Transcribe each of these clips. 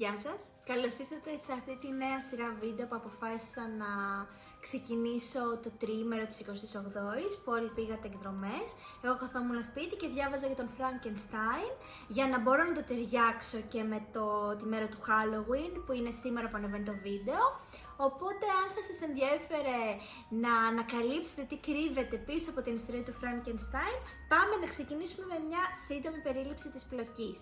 Γεια σας! Καλώς ήρθατε σε αυτή τη νέα σειρά βίντεο που αποφάσισα να ξεκινήσω το τρίμερο της 28ης που όλοι πήγατε εκδρομές. Εγώ καθόμουν σπίτι και διάβαζα για τον Frankenstein για να μπορώ να το ταιριάξω και με το, τη μέρα του Halloween που είναι σήμερα που ανεβαίνει το βίντεο. Οπότε αν θα σας ενδιέφερε να ανακαλύψετε τι κρύβεται πίσω από την ιστορία του Frankenstein, πάμε να ξεκινήσουμε με μια σύντομη περίληψη της πλοκής.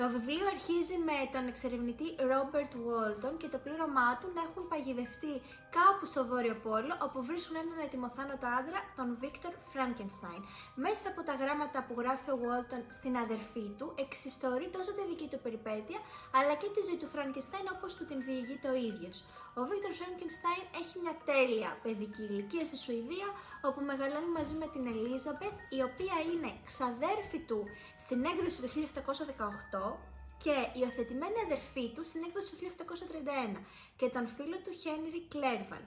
Το βιβλίο αρχίζει με τον εξερευνητή Robert Walton και το πλήρωμά του να έχουν παγιδευτεί κάπου στο Βόρειο Πόλο όπου βρίσκουν έναν ετοιμοθάνωτο άντρα, τον Victor Frankenstein. Μέσα από τα γράμματα που γράφει ο Walton στην αδερφή του, εξιστορεί τόσο τη δική του περιπέτεια αλλά και τη ζωή του Frankenstein όπως του την διηγεί το ίδιος. Ο Victor Frankenstein έχει μια τέλεια παιδική ηλικία στη Σουηδία όπου μεγαλώνει μαζί με την Elizabeth η οποία είναι ξαδέρφη του στην έκδοση του 1818 και υιοθετημένη αδερφή του στην έκδοση του 1831 και τον φίλο του Henry Clerval.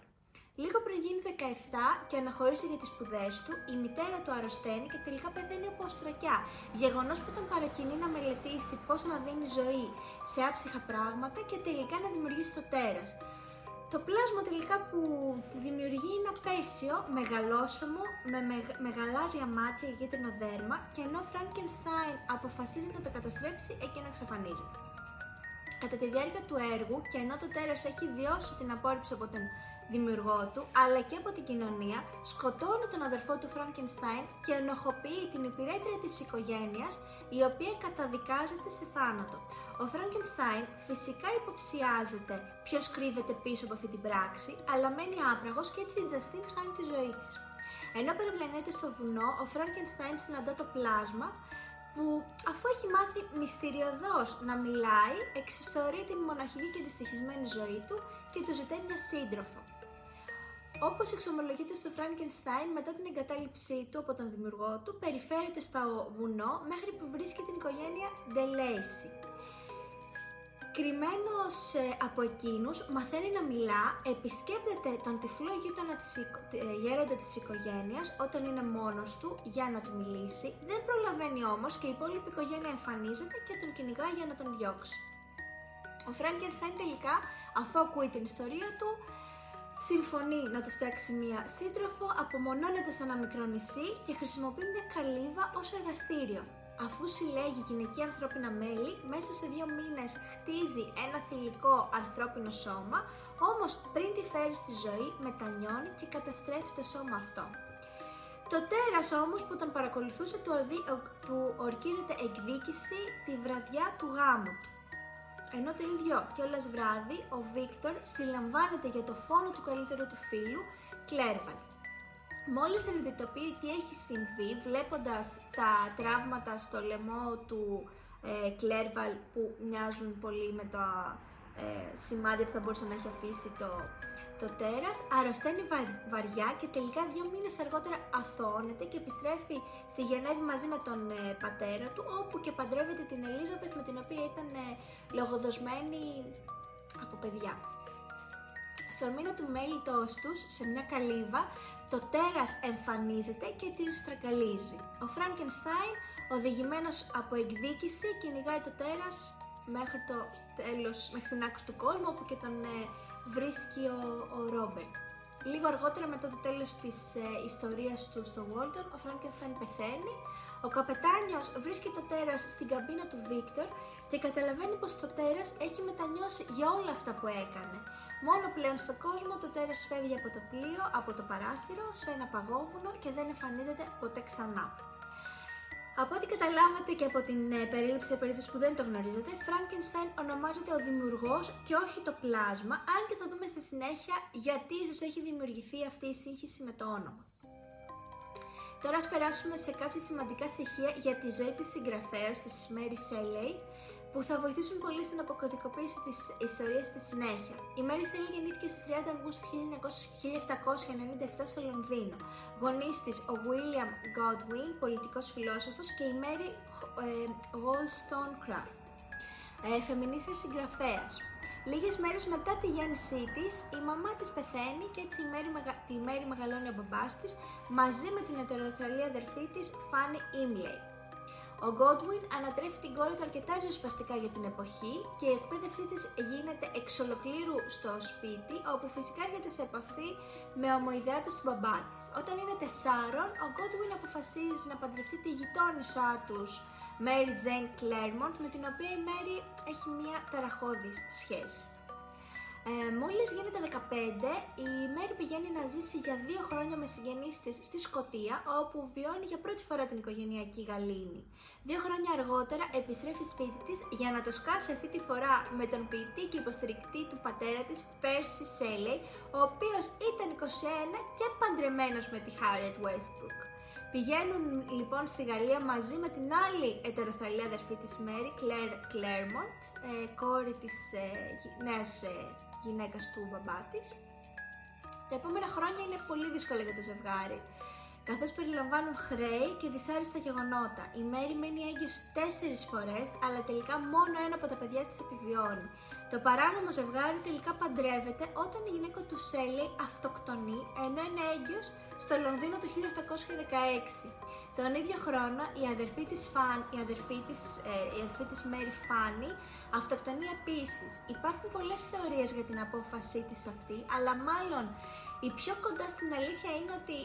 Λίγο πριν γίνει 17 και αναχωρήσει για τις σπουδές του, η μητέρα του αρρωσταίνει και τελικά πεθαίνει από οστρακιά. Γεγονός που τον παρακινεί να μελετήσει πώς να δίνει ζωή σε άψυχα πράγματα και τελικά να δημιουργήσει το τέρας. Το πλάσμα τελικά που δημιουργεί είναι απέσιο, μεγαλόσωμο, με μεγαλάζια μάτια και κίτρινο δέρμα και ενώ ο Frankenstein αποφασίζει να το καταστρέψει, εκείνο εξαφανίζεται. Κατά τη διάρκεια του έργου και ενώ το τέρας έχει βιώσει την απόρριψη από τον δημιουργό του, αλλά και από την κοινωνία, σκοτώνει τον αδερφό του Frankenstein και ενοχοποιεί την υπηρέτρια της οικογένειας, η οποία καταδικάζεται σε θάνατο. Ο Frankenstein φυσικά υποψιάζεται ποιος κρύβεται πίσω από αυτή την πράξη, αλλά μένει άπραγος και έτσι η Justine χάνει τη ζωή της. Ενώ περιπλανέται στο βουνό, ο Frankenstein συναντά το πλάσμα που αφού έχει μάθει μυστηριωδώς να μιλάει, εξιστορεί την μοναχική και δυστυχισμένη ζωή του και του ζητάει μια σύντροφο. Όπως εξομολογείται στο Frankenstein μετά την εγκατάλειψή του από τον δημιουργό του, περιφέρεται στο βουνό μέχρι που βρίσκει την οικογένεια DeLacy. Κρυμμένος ε, από εκείνους, μαθαίνει να μιλά, επισκέπτεται τον τυφλό γείτονα της, ε, γέροντα της οικογένειας όταν είναι μόνος του για να του μιλήσει. Δεν προλαβαίνει όμως και η υπόλοιπη οικογένεια εμφανίζεται και τον κυνηγά για να τον διώξει. Ο Frankenstein τελικά, αφού ακούει την ιστορία του, συμφωνεί να του φτιάξει μία σύντροφο, απομονώνεται σε ένα μικρό νησί και χρησιμοποιεί μια καλύβα ως εργαστήριο. Αφού συλλέγει γυναικεία ανθρώπινα μέλη, μέσα σε δύο μήνες χτίζει ένα θηλυκό ανθρώπινο σώμα, όμως πριν τη φέρει στη ζωή μετανιώνει και καταστρέφει το σώμα αυτό. Το τέρας όμως που τον παρακολουθούσε του, του ορκίζεται εκδίκηση τη βραδιά του γάμου του. Ενώ το ίδιο κιόλας βράδυ, ο Βίκτορ συλλαμβάνεται για το φόνο του καλύτερου του φίλου, Κλέρβαλ. Μόλις συνειδητοποιεί τι έχει συμβεί, βλέποντας τα τραύματα στο λαιμό του ε, Κλέρβαλ που μοιάζουν πολύ με τα ε, σημάδια που θα μπορούσε να έχει αφήσει το, το τέρας, αρρωσταίνει βαριά και τελικά δύο μήνες αργότερα αθώνεται και επιστρέφει στη Γενέβη μαζί με τον ε, πατέρα του, όπου και παντρεύεται την Ελίζαπεθ με την οποία ήταν ε, λογοδοσμένη από παιδιά. Στον μήνα του μέλητός τους, σε μια καλύβα, το τέρας εμφανίζεται και την στραγγαλίζει. Ο Φραγκενστάιν, οδηγημένος από εκδίκηση, κυνηγάει το τέρας μέχρι το τέλος, μέχρι την άκρη του κόσμου, όπου και τον ε, βρίσκει ο, ο Ρόμπερτ. Λίγο αργότερα μετά το τέλος της ε, ιστορίας του στο Walton, ο Φραγκενστάιν πεθαίνει, ο καπετάνιος βρίσκει το τέρας στην καμπίνα του Βίκτορ και καταλαβαίνει πως το τέρας έχει μετανιώσει για όλα αυτά που έκανε. Μόνο πλέον στον κόσμο το τέρας φεύγει από το πλοίο, από το παράθυρο, σε ένα παγόβουνο και δεν εμφανίζεται ποτέ ξανά. Από ό,τι καταλάβατε και από την ε, περίληψη σε περίπτωση που δεν το γνωρίζετε, Frankenstein ονομάζεται ο δημιουργός και όχι το πλάσμα, αν και θα δούμε στη συνέχεια γιατί ίσως έχει δημιουργηθεί αυτή η σύγχυση με το όνομα. Τώρα ας περάσουμε σε κάποια σημαντικά στοιχεία για τη ζωή της συγγραφέας της Mary Shelley που θα βοηθήσουν πολύ στην αποκωδικοποίηση της ιστορίας στη συνέχεια. Η Mary Shelley γεννήθηκε στις 30 Αυγούστου 1797 στο Λονδίνο. Γονείς της ο William Godwin, πολιτικός φιλόσοφος και η Mary ε, Wollstonecraft, ε, φεμινίστρια συγγραφέας. Λίγες μέρες μετά τη γέννησή της, η μαμά της πεθαίνει και έτσι η Μέρη, τη Μέρη μεγαλώνει ο μπαμπάς της μαζί με την ετεροθαλή αδερφή της Fanny Imlay. Ο Ο Godwin ανατρέφει την κόρη του αρκετά ριζοσπαστικά για την εποχή και η εκπαίδευσή της γίνεται εξ ολοκλήρου στο σπίτι, όπου φυσικά έρχεται σε επαφή με ομοειδεάτες του μπαμπά της. Όταν είναι τεσσάρων, ο Godwin αποφασίζει να παντρευτεί τη γειτόνισά τους, Mary Jane Claremont, με την οποία η Mary έχει μια ταραχώδης σχέση. Ε, μόλις γίνεται 15, η Μέρη πηγαίνει να ζήσει για δύο χρόνια με συγγενείς της στη Σκοτία, όπου βιώνει για πρώτη φορά την οικογενειακή γαλήνη. Δύο χρόνια αργότερα επιστρέφει σπίτι της για να το σκάσει αυτή τη φορά με τον ποιητή και υποστηρικτή του πατέρα της, Percy Shelley, ο οποίος ήταν 21 και παντρεμένος με τη Harriet Westbrook. Πηγαίνουν λοιπόν στη Γαλλία μαζί με την άλλη ετεροθαλή αδερφή της Mary, Claire Claremont, ε, κόρη της ε, νέας ε, γυναίκας του μπαμπά της. Τα επόμενα χρόνια είναι πολύ δύσκολα για το ζευγάρι, καθώς περιλαμβάνουν χρέη και δυσάρεστα γεγονότα. Η Μέρη μένει έγκυος τέσσερις φορές, αλλά τελικά μόνο ένα από τα παιδιά της επιβιώνει. Το παράνομο ζευγάρι τελικά παντρεύεται όταν η γυναίκα του Σέλι αυτοκτονεί, ενώ είναι έγκυος στο Λονδίνο το 1816. Τον ίδιο χρόνο η αδερφή της, Φαν, η αδερφή της, ε, η αδερφή της Mary Fanny αυτοκτονεί επίσης. Υπάρχουν πολλές θεωρίες για την απόφασή της αυτή, αλλά μάλλον η πιο κοντά στην αλήθεια είναι ότι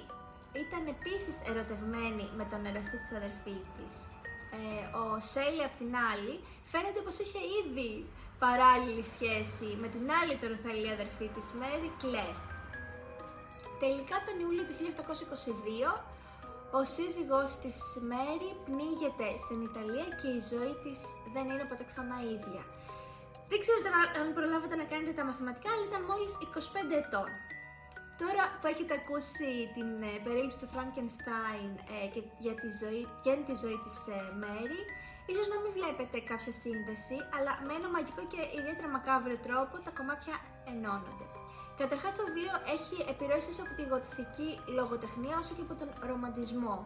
ήταν επίσης ερωτευμένη με τον εραστή της αδερφή της. Ε, ο Σέλι απ' την άλλη φαίνεται πως είχε ήδη παράλληλη σχέση με την άλλη τεροθαλή αδερφή της Mary Claire. Τελικά τον Ιούλιο του 1822 ο σύζυγός της Μέρι πνίγεται στην Ιταλία και η ζωή της δεν είναι ποτέ ξανά ίδια. Δεν ξέρω αν προλάβετε να κάνετε τα μαθηματικά, αλλά ήταν μόλις 25 ετών. Τώρα που έχετε ακούσει την ε, περίληψη του Frankenstein ε, και για τη ζωή, και τη ζωή της ε, Μέρι, ίσως να μην βλέπετε κάποια σύνδεση, αλλά με ένα μαγικό και ιδιαίτερα μακάβριο τρόπο τα κομμάτια ενώνονται. Καταρχάς το βιβλίο έχει επιρροές τόσο από τη γοτθική λογοτεχνία όσο και από τον ρομαντισμό.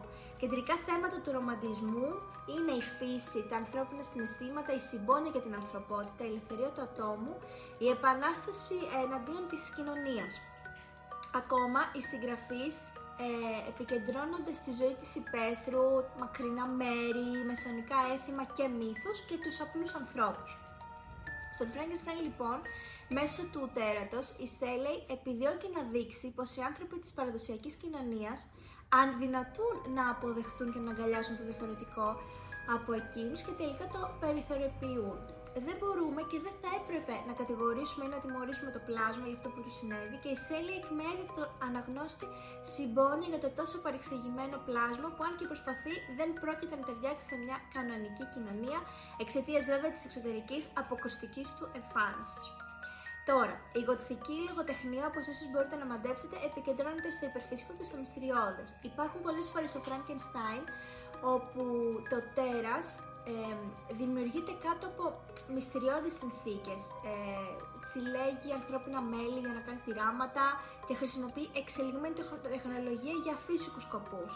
Κεντρικά θέματα του ρομαντισμού είναι η φύση, τα ανθρώπινα συναισθήματα, η συμπόνια για την ανθρωπότητα, η ελευθερία του ατόμου, η επανάσταση εναντίον της κοινωνίας. Ακόμα, οι συγγραφείς ε, επικεντρώνονται στη ζωή της υπαίθρου, μακρινά μέρη, μεσονικά έθιμα και μύθους και τους απλούς ανθρώπους. Στον Frankenstein λοιπόν Μέσω του τέρατος, η Σέλεϊ επιδιώκει να δείξει πως οι άνθρωποι της παραδοσιακής κοινωνίας αν δυνατούν να αποδεχτούν και να αγκαλιάσουν το διαφορετικό από εκείνους και τελικά το περιθωριοποιούν. Δεν μπορούμε και δεν θα έπρεπε να κατηγορήσουμε ή να τιμωρήσουμε το πλάσμα για αυτό που τους συνέβη και η Σέλη εκμεύει από τον αναγνώστη συμπόνια για το τόσο παρεξηγημένο πλάσμα που αν και προσπαθεί δεν πρόκειται να ταιριάξει σε μια κανονική κοινωνία εξαιτίας βέβαια της εξωτερικής αποκοστικής του εμφάνισης. Τώρα, η γοτθική λογοτεχνία, όπως ίσως μπορείτε να μαντέψετε, επικεντρώνεται στο υπερφυσικό και στο μυστηριώδες. Υπάρχουν πολλές φορές στο Frankenstein όπου το τέρας ε, δημιουργείται κάτω από μυστηριώδεις συνθήκες. Ε, συλλέγει ανθρώπινα μέλη για να κάνει πειράματα και χρησιμοποιεί εξελιγμένη τεχνολογία για φυσικούς σκοπούς.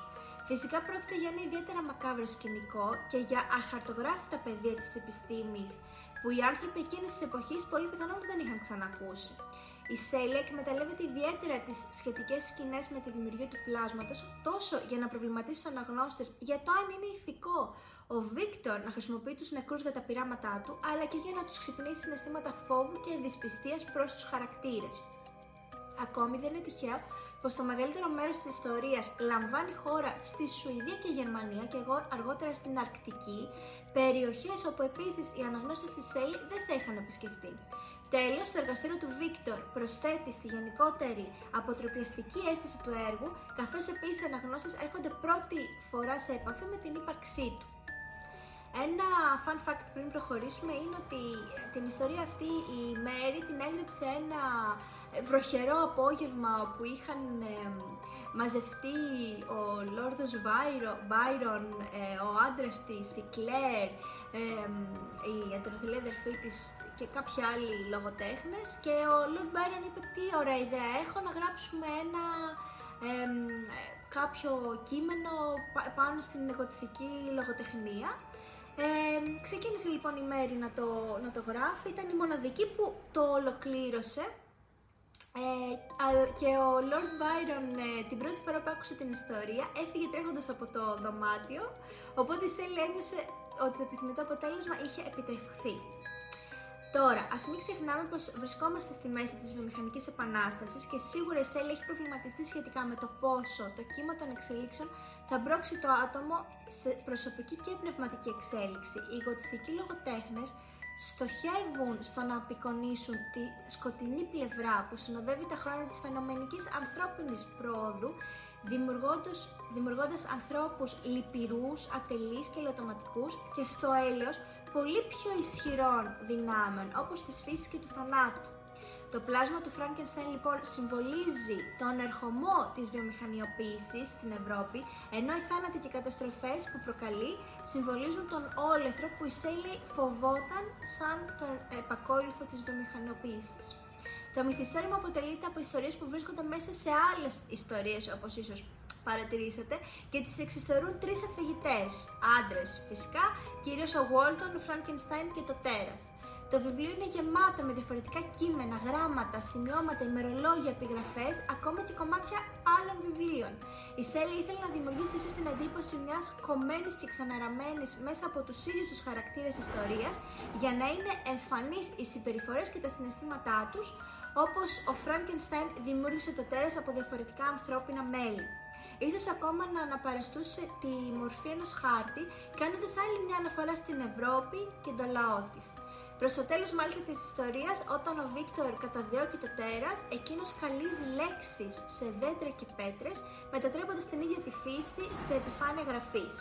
Φυσικά πρόκειται για ένα ιδιαίτερα μακάβρο σκηνικό και για αχαρτογράφητα πεδία της επιστήμης που οι άνθρωποι εκείνης της εποχής πολύ πιθανόν δεν είχαν ξανακούσει. Η Σέλια εκμεταλλεύεται ιδιαίτερα τις σχετικές σκηνές με τη δημιουργία του πλάσματος, τόσο για να προβληματίσει τους αναγνώστες για το αν είναι ηθικό ο Βίκτορ να χρησιμοποιεί τους νεκρούς για τα πειράματά του, αλλά και για να τους ξυπνήσει συναισθήματα φόβου και δυσπιστίας προς τους χαρακτήρες. Ακόμη δεν είναι τυχαίο πως το μεγαλύτερο μέρος της ιστορίας λαμβάνει χώρα στη Σουηδία και Γερμανία και αργότερα στην Αρκτική, περιοχές όπου επίσης οι αναγνώστες της ΣΕΛ δεν θα είχαν επισκεφτεί. Τέλος, το εργαστήριο του Βίκτορ προσθέτει στη γενικότερη αποτροπιαστική αίσθηση του έργου, καθώς επίσης οι αναγνώστες έρχονται πρώτη φορά σε επαφή με την ύπαρξή του. Ένα fun fact πριν προχωρήσουμε είναι ότι την ιστορία αυτή η Μέρη την έγραψε ένα βροχερό απόγευμα που είχαν μαζευτεί ο Λόρδος Μπάιρον, ε, ο άντρας της, η Κλέρ, η ετεροθελή αδερφή της και κάποιοι άλλοι λογοτέχνες και ο Λόρδ Μπάιρον είπε τι ωραία ιδέα έχω να γράψουμε ένα κάποιο κείμενο πάνω στην εγωτική λογοτεχνία ε, ξεκίνησε λοιπόν η Μέρη να το, να το γράφει, ήταν η μοναδική που το ολοκλήρωσε Ε, και ο Lord Byron ε, την πρώτη φορά που άκουσε την ιστορία έφυγε τρέχοντας από το δωμάτιο, οπότε η Σέλη ένιωσε ότι το επιθυμητό αποτέλεσμα είχε επιτευχθεί. Τώρα, ας μην ξεχνάμε πως βρισκόμαστε στη μέση της βιομηχανικής επανάστασης και σίγουρα η Σέλη έχει προβληματιστεί σχετικά με το πόσο το κύμα των εξελίξεων θα μπρώξει το άτομο σε προσωπική και πνευματική εξέλιξη. Οι γοτιστικοί λογοτέχνες στοχεύουν στο να απεικονίσουν τη σκοτεινή πλευρά που συνοδεύει τα χρόνια της φαινομενικής ανθρώπινης πρόοδου δημιουργώντας, δημιουργώντας ανθρώπους λυπηρούς, ατελείς και λοτοματικούς και στο έλεος πολύ πιο ισχυρών δυνάμεων όπως της φύσης και του θανάτου. Το πλάσμα του Φράγκενστάιν λοιπόν συμβολίζει τον ερχομό της βιομηχανιοποίησης στην Ευρώπη, ενώ οι θάνατοι και οι καταστροφές που προκαλεί συμβολίζουν τον όλεθρο που η Σέιλι φοβόταν σαν τον επακόλουθο της βιομηχανιοποίησης. Το μυθιστόρημα αποτελείται από ιστορίες που βρίσκονται μέσα σε άλλες ιστορίες όπως ίσως παρατηρήσατε και τις εξιστορούν τρεις αφηγητές, άντρες φυσικά, κυρίως ο Walton, ο Frankenstein και το Τέρας. Το βιβλίο είναι γεμάτο με διαφορετικά κείμενα, γράμματα, σημειώματα, ημερολόγια, επιγραφές, ακόμα και κομμάτια άλλων βιβλίων. Η Σέλη ήθελε να δημιουργήσει ίσως την εντύπωση μιας κομμένης και ξαναραμένης μέσα από τους ίδιους τους χαρακτήρες ιστορίας, για να είναι εμφανεί οι συμπεριφορές και τα συναισθήματά τους, όπως ο Φράγκενστάιν δημιούργησε το τέρας από διαφορετικά ανθρώπινα μέλη. Ίσως ακόμα να αναπαραστούσε τη μορφή ενός χάρτη, κάνοντας άλλη μια αναφορά στην Ευρώπη και τον λαό της. Προς το τέλος μάλιστα της ιστορίας, όταν ο Βίκτορ καταδιώκει το τέρας, εκείνος καλίζει λέξεις σε δέντρα και πέτρες, μετατρέποντας την ίδια τη φύση σε επιφάνεια γραφής.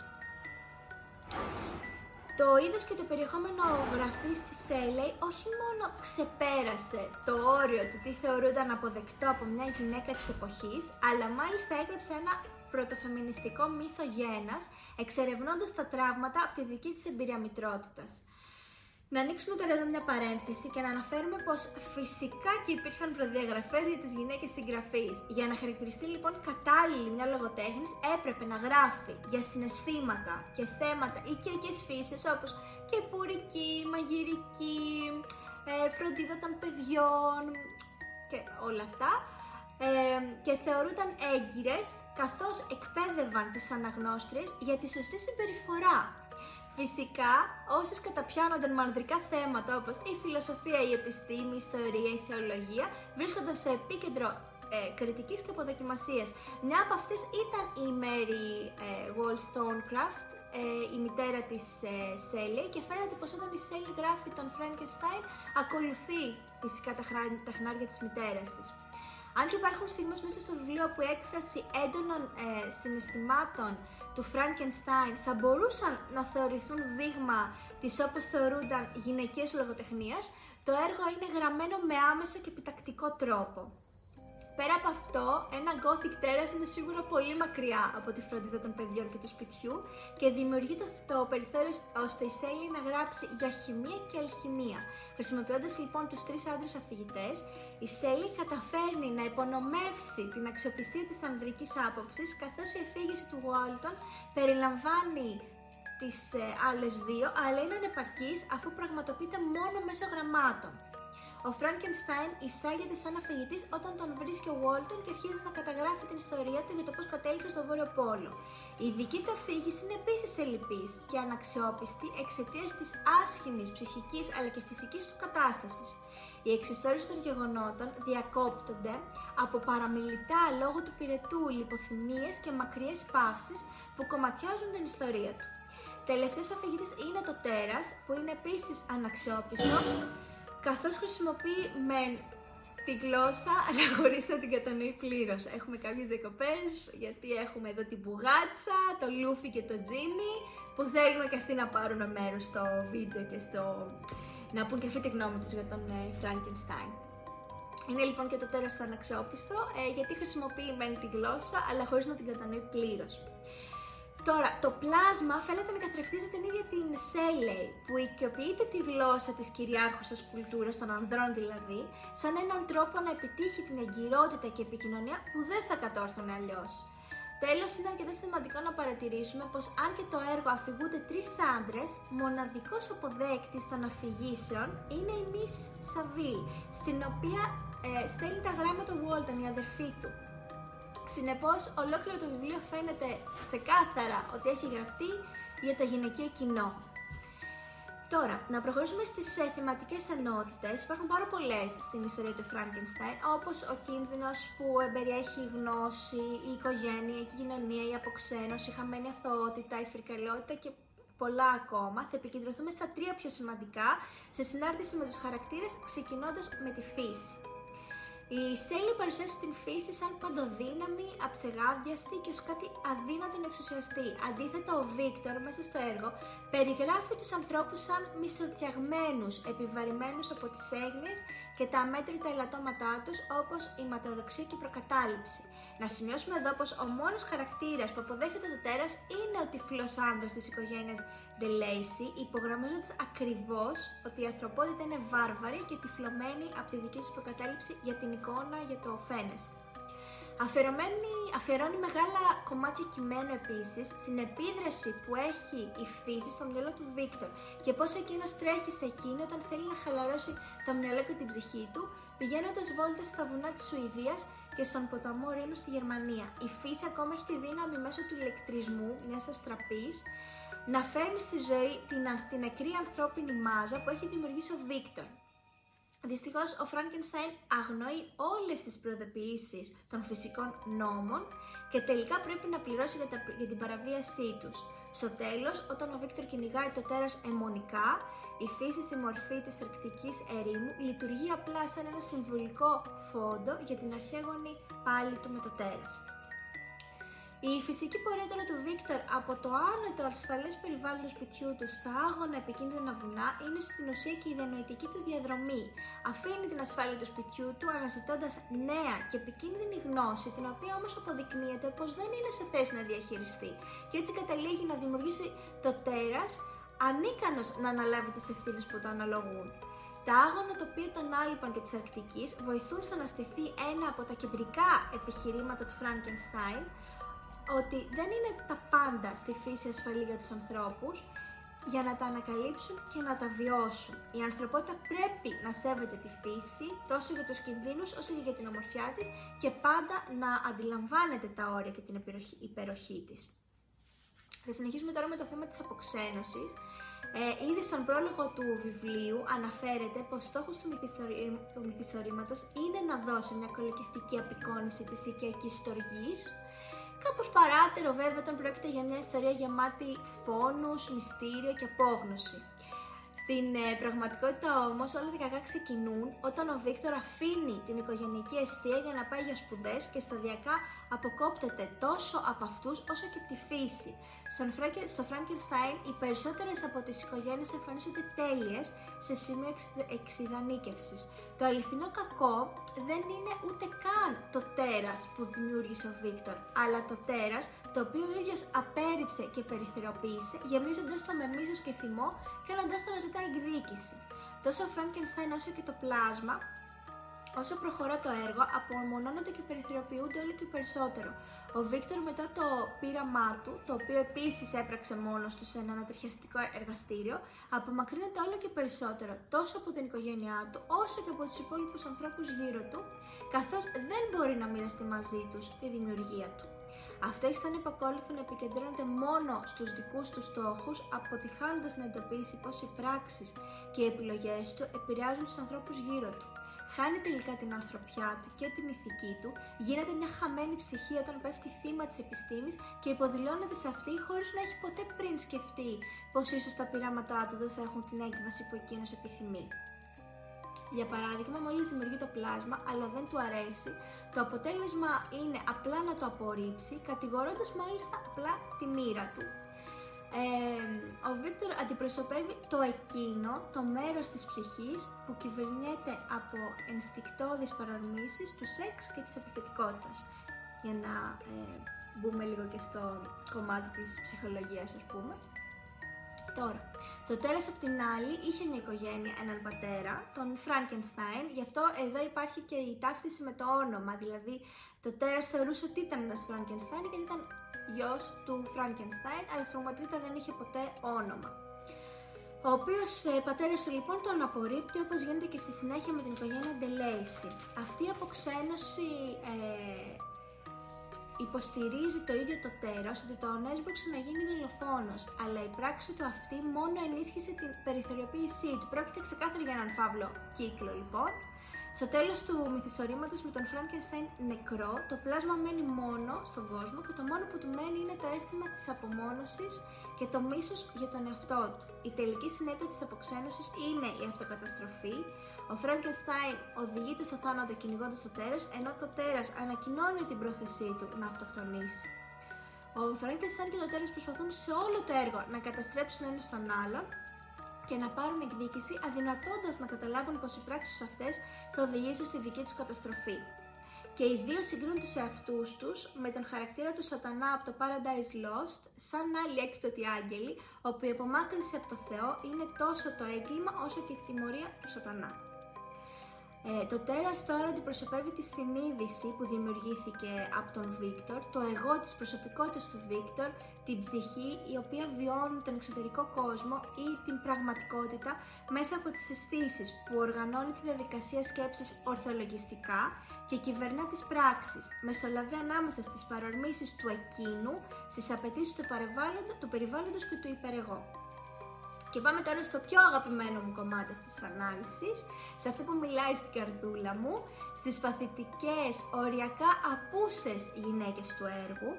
Το είδος και το περιεχόμενο γραφής της Σέλεϊ όχι μόνο ξεπέρασε το όριο του τι θεωρούνταν αποδεκτό από μια γυναίκα της εποχής, αλλά μάλιστα έγραψε ένα πρωτοφεμινιστικό μύθο γένας, εξερευνώντας τα τραύματα από τη δική της εμπειρία μητρότητας. Να ανοίξουμε τώρα εδώ μια παρένθεση και να αναφέρουμε πως φυσικά και υπήρχαν προδιαγραφές για τις γυναίκες συγγραφείς. Για να χαρακτηριστεί λοιπόν κατάλληλη μια λογοτέχνης έπρεπε να γράφει για συναισθήματα και θέματα οικιακές φύσης όπως και πουρική, μαγειρική, ε, φροντίδα των παιδιών και όλα αυτά. Ε, και θεωρούνταν έγκυρες καθώς εκπαίδευαν τις αναγνώστριες για τη σωστή συμπεριφορά Φυσικά, όσες καταπιάνονταν με ανδρικά θέματα όπως η φιλοσοφία, η επιστήμη, η ιστορία, η θεολογία, βρίσκονταν στο επίκεντρο ε, κριτικής και αποδοκιμασίας. Μια από αυτές ήταν η Mary ε, Wollstonecraft, ε, η μητέρα της ε, Σέλι και φαίνεται πως όταν η Σέλι γράφει τον Frankenstein ακολουθεί φυσικά τα, τα χνάρια της μητέρας της. Αν και υπάρχουν στιγμές μέσα στο βιβλίο που η έκφραση έντονων ε, συναισθημάτων του Frankenstein θα μπορούσαν να θεωρηθούν δείγμα της όπως θεωρούνταν γυναικείας λογοτεχνίας, το έργο είναι γραμμένο με άμεσο και επιτακτικό τρόπο. Πέρα από αυτό, ένα gothic terrace είναι σίγουρα πολύ μακριά από τη φροντίδα των παιδιών και του σπιτιού και δημιουργεί το, το περιθώριο ώστε η Σέλη να γράψει για χημεία και αλχημία. Χρησιμοποιώντας λοιπόν τους τρεις άντρες αφηγητές, η Σέλη καταφέρνει να υπονομεύσει την αξιοπιστία της ανδρικής άποψης καθώς η αφήγηση του Walton περιλαμβάνει τις ε, άλλες δύο, αλλά είναι ανεπαρκής αφού πραγματοποιείται μόνο μέσω γραμμάτων. Ο Φράγκενστάιν εισάγεται σαν αφηγητής όταν τον βρίσκει ο Βόλτον και αρχίζει να καταγράφει την ιστορία του για το πώς κατέληξε στο Βόρειο Πόλο. Η δική του αφήγηση είναι επίσης ελλειπής και αναξιόπιστη εξαιτίας της άσχημης ψυχικής αλλά και φυσικής του κατάστασης. Οι εξιστόρηση των γεγονότων διακόπτονται από παραμιλητά λόγω του πυρετού, λιποθυμίες και μακριές παύσεις που κομματιάζουν την ιστορία του. Τελευταίος αφηγητής είναι το τέρας, που είναι επίσης αναξιόπιστο, καθώς χρησιμοποιεί με τη γλώσσα, αλλά χωρίς να την κατανοεί πλήρως. Έχουμε κάποιες δεκοπές, γιατί έχουμε εδώ την Μπουγάτσα, το Λούφι και το Τζίμι, που θέλουν και αυτοί να πάρουν μέρος στο βίντεο και στο... να πούν και αυτή τη γνώμη τους για τον Φράγκενστάιν. Είναι λοιπόν και το τέρας αναξιόπιστο, ε, γιατί χρησιμοποιεί μεν τη γλώσσα, αλλά χωρίς να την κατανοεί πλήρως. Τώρα, το πλάσμα φαίνεται να καθρεφτίζει την ίδια την Σέλεϊ, που οικειοποιείται τη γλώσσα της κυριάρχουσας κουλτούρας, των ανδρών δηλαδή, σαν έναν τρόπο να επιτύχει την εγκυρότητα και επικοινωνία που δεν θα κατόρθωνε αλλιώς. Τέλος, είναι αρκετά σημαντικό να παρατηρήσουμε πως αν και το έργο αφηγούνται τρεις άντρες, μοναδικός αποδέκτης των αφηγήσεων είναι η Miss Saville, στην οποία ε, στέλνει τα γράμματα του Walton, η αδερφή του. Συνεπώς, ολόκληρο το βιβλίο φαίνεται ξεκάθαρα ότι έχει γραφτεί για το γυναικείο κοινό. Τώρα, να προχωρήσουμε στις ε, θεματικές ενότητες. Υπάρχουν πάρα πολλές στην ιστορία του Frankenstein, όπως ο κίνδυνος που εμπεριέχει η γνώση, η οικογένεια, η κοινωνία, η αποξένωση, η χαμένη αθωότητα, η φρικαλότητα και πολλά ακόμα. Θα επικεντρωθούμε στα τρία πιο σημαντικά, σε συνάρτηση με τους χαρακτήρες, ξεκινώντας με τη φύση. Η Σέλη παρουσιάζει την φύση σαν παντοδύναμη, αψεγάδιαστη και ως κάτι αδύνατο να εξουσιαστεί. Αντίθετα, ο Βίκτορ μέσα στο έργο περιγράφει τους ανθρώπους σαν μισοτιαγμένους, επιβαρημένους από τις έγνοιες και τα αμέτρητα ελαττώματά τους όπως η ματοδοξία και η προκατάληψη. Να σημειώσουμε εδώ πως ο μόνος χαρακτήρας που αποδέχεται το τέρας είναι ο τυφλός άνδρας της οικογένειας De Lacey, υπογραμμίζοντας ακριβώς ότι η ανθρωπότητα είναι βάρβαρη και τυφλωμένη από τη δική σου προκατάληψη για την εικόνα για το φαίνεστε. Αφιερώνει μεγάλα κομμάτια κειμένου επίσης στην επίδραση που έχει η φύση στο μυαλό του Βίκτορ και πώς εκείνος τρέχει σε εκείνο όταν θέλει να χαλαρώσει το μυαλό και την ψυχή του, πηγαίνοντας βόλτες στα βουνά της Σουηδίας και στον ποταμό Ρήνο στη Γερμανία. Η φύση ακόμα έχει τη δύναμη μέσω του ηλεκτρισμού μιας αστραπής να φέρνει στη ζωή την, την νεκρή ανθρώπινη μάζα που έχει δημιουργήσει ο Βίκτορ. Δυστυχώς, ο Φράγκενστάιν αγνοεί όλες τις προειδοποιήσεις των φυσικών νόμων και τελικά πρέπει να πληρώσει για, τα, για την παραβίασή τους. Στο τέλος, όταν ο Βίκτορ κυνηγάει το τέρας αιμονικά, η φύση στη μορφή της αρκτικής ερήμου λειτουργεί απλά σαν ένα συμβολικό φόντο για την αρχαίγονη πάλι του με το τέρας. Η φυσική πορεία τώρα του Βίκτορ από το άνετο ασφαλές περιβάλλον του σπιτιού του στα άγωνα επικίνδυνα βουνά είναι στην ουσία και η διανοητική του διαδρομή. Αφήνει την ασφάλεια του σπιτιού του αναζητώντας νέα και επικίνδυνη γνώση, την οποία όμως αποδεικνύεται πως δεν είναι σε θέση να διαχειριστεί και έτσι καταλήγει να δημιουργήσει το τέρας ανίκανος να αναλάβει τις ευθύνες που το αναλογούν. Τα άγωνα τοπία των Άλπων και της Αρκτικής βοηθούν στο να στηθεί ένα από τα κεντρικά επιχειρήματα του Frankenstein, ότι δεν είναι τα πάντα στη φύση ασφαλή για τους ανθρώπους για να τα ανακαλύψουν και να τα βιώσουν. Η ανθρωπότητα πρέπει να σέβεται τη φύση τόσο για τους κινδύνους όσο και για την ομορφιά της και πάντα να αντιλαμβάνεται τα όρια και την υπεροχή της. Θα συνεχίσουμε τώρα με το θέμα της αποξένωσης. Ε, ήδη στον πρόλογο του βιβλίου αναφέρεται πως στόχος του, μυθιστορήματος είναι να δώσει μια κολοκευτική απεικόνηση της οικιακής στοργής, Κάπως παράτερο βέβαια όταν πρόκειται για μια ιστορία γεμάτη φόνους, μυστήρια και απόγνωση. Στην ε, πραγματικότητα όμως όλα τα κακά ξεκινούν όταν ο Βίκτορ αφήνει την οικογενειακή αιστεία για να πάει για σπουδές και σταδιακά αποκόπτεται τόσο από αυτούς όσο και από τη φύση. Στον στο Frankenstein οι περισσότερες από τις οικογένειες εμφανίζονται τέλειες σε σημείο εξειδανίκευσης. Το αληθινό κακό δεν είναι ούτε καν το τέρας που δημιούργησε ο Βίκτορ, αλλά το τέρας το οποίο ο ίδιος απέρριψε και περιθωριοποίησε, γεμίζοντας το με μίσος και θυμό και όνοντας το να ζητά εκδίκηση. Τόσο ο Frankenstein όσο και το πλάσμα Όσο προχωρά το έργο, απομονώνονται και περιθωριοποιούνται όλο και περισσότερο. Ο Βίκτορ μετά το πείραμά του, το οποίο επίσης έπραξε μόνος του σε ένα ανατριχιαστικό εργαστήριο, απομακρύνεται όλο και περισσότερο τόσο από την οικογένειά του, όσο και από τους υπόλοιπους ανθρώπους γύρω του, καθώς δεν μπορεί να μοιραστεί μαζί τους τη δημιουργία του. Αυτό έχει σαν επακόλουθο να επικεντρώνεται μόνο στους δικούς τους στόχους, αποτυχάνοντας να εντοπίσει πως οι πράξεις και οι επιλογές του επηρεάζουν τους ανθρώπους γύρω του χάνει τελικά την ανθρωπιά του και την ηθική του, γίνεται μια χαμένη ψυχή όταν πέφτει θύμα της επιστήμης και υποδηλώνεται σε αυτή χωρίς να έχει ποτέ πριν σκεφτεί πως ίσως τα πειράματά του δεν θα έχουν την έκβαση που εκείνος επιθυμεί. Για παράδειγμα, μόλις δημιουργεί το πλάσμα, αλλά δεν του αρέσει, το αποτέλεσμα είναι απλά να το απορρίψει, κατηγορώντας μάλιστα απλά τη μοίρα του ο Βίκτορ αντιπροσωπεύει το εκείνο, το μέρος της ψυχής που κυβερνιέται από ενστικτόδεις παρορμήσεις του σεξ και της επιθετικότητας. Για να ε, μπούμε λίγο και στο κομμάτι της ψυχολογίας ας πούμε. Τώρα, το τέρας απ' την άλλη είχε μια οικογένεια, έναν πατέρα, τον Φράνκενστάιν, γι' αυτό εδώ υπάρχει και η ταύτιση με το όνομα, δηλαδή το τέρας θεωρούσε ότι ήταν ένας Φράνκενστάιν γιατί ήταν γιος του Φράνκενστάιν, αλλά στην πραγματικότητα δεν είχε ποτέ όνομα. Ο οποίος ε, πατέρας του λοιπόν τον απορρίπτει όπως γίνεται και στη συνέχεια με την οικογένεια Ντελέισι. Αυτή η αποξένωση ε, υποστηρίζει το ίδιο το τέρος ότι το ονέσμπρωξε να γίνει δολοφόνος, αλλά η πράξη του αυτή μόνο ενίσχυσε την περιθωριοποίησή του. Πρόκειται ξεκάθαρα για έναν φαύλο κύκλο λοιπόν. Στο τέλος του μυθιστορήματος με τον Φράνκενστάιν νεκρό, το πλάσμα μένει μόνο στον κόσμο και το μόνο που του μένει είναι το αίσθημα της απομόνωσης και το μίσος για τον εαυτό του. Η τελική συνέπεια της αποξένωσης είναι η αυτοκαταστροφή. Ο Φράνκενστάιν οδηγείται στο θάνατο κυνηγώντας το τέρας, ενώ το τέρας ανακοινώνει την πρόθεσή του να αυτοκτονήσει. Ο Φράνκενστάιν και το τέρας προσπαθούν σε όλο το έργο να καταστρέψουν ένα στον άλλον και να πάρουν εκδίκηση, αδυνατώντας να καταλάβουν πως οι πράξεις αυτές θα οδηγήσουν στη δική τους καταστροφή και οι δύο συγκρίνουν τους εαυτούς τους με τον χαρακτήρα του σατανά από το Paradise Lost σαν άλλοι έκπτωτοι άγγελοι, όπου η απομάκρυνση από το Θεό είναι τόσο το έγκλημα όσο και η τιμωρία του σατανά. Ε, το τέρας τώρα αντιπροσωπεύει τη συνείδηση που δημιουργήθηκε από τον Βίκτορ, το εγώ της προσωπικότητας του Βίκτορ, την ψυχή η οποία βιώνει τον εξωτερικό κόσμο ή την πραγματικότητα μέσα από τις αισθήσεις που οργανώνει τη διαδικασία σκέψης ορθολογιστικά και κυβερνά τις πράξεις, μεσολαβεί ανάμεσα στις παρορμήσεις του εκείνου, στις απαιτήσεις του, του περιβάλλοντος και του υπερεγώ. Και πάμε τώρα στο πιο αγαπημένο μου κομμάτι αυτής της ανάλυσης, σε αυτό που μιλάει στην καρδούλα μου, στις παθητικές, οριακά απούσες γυναίκες του έργου.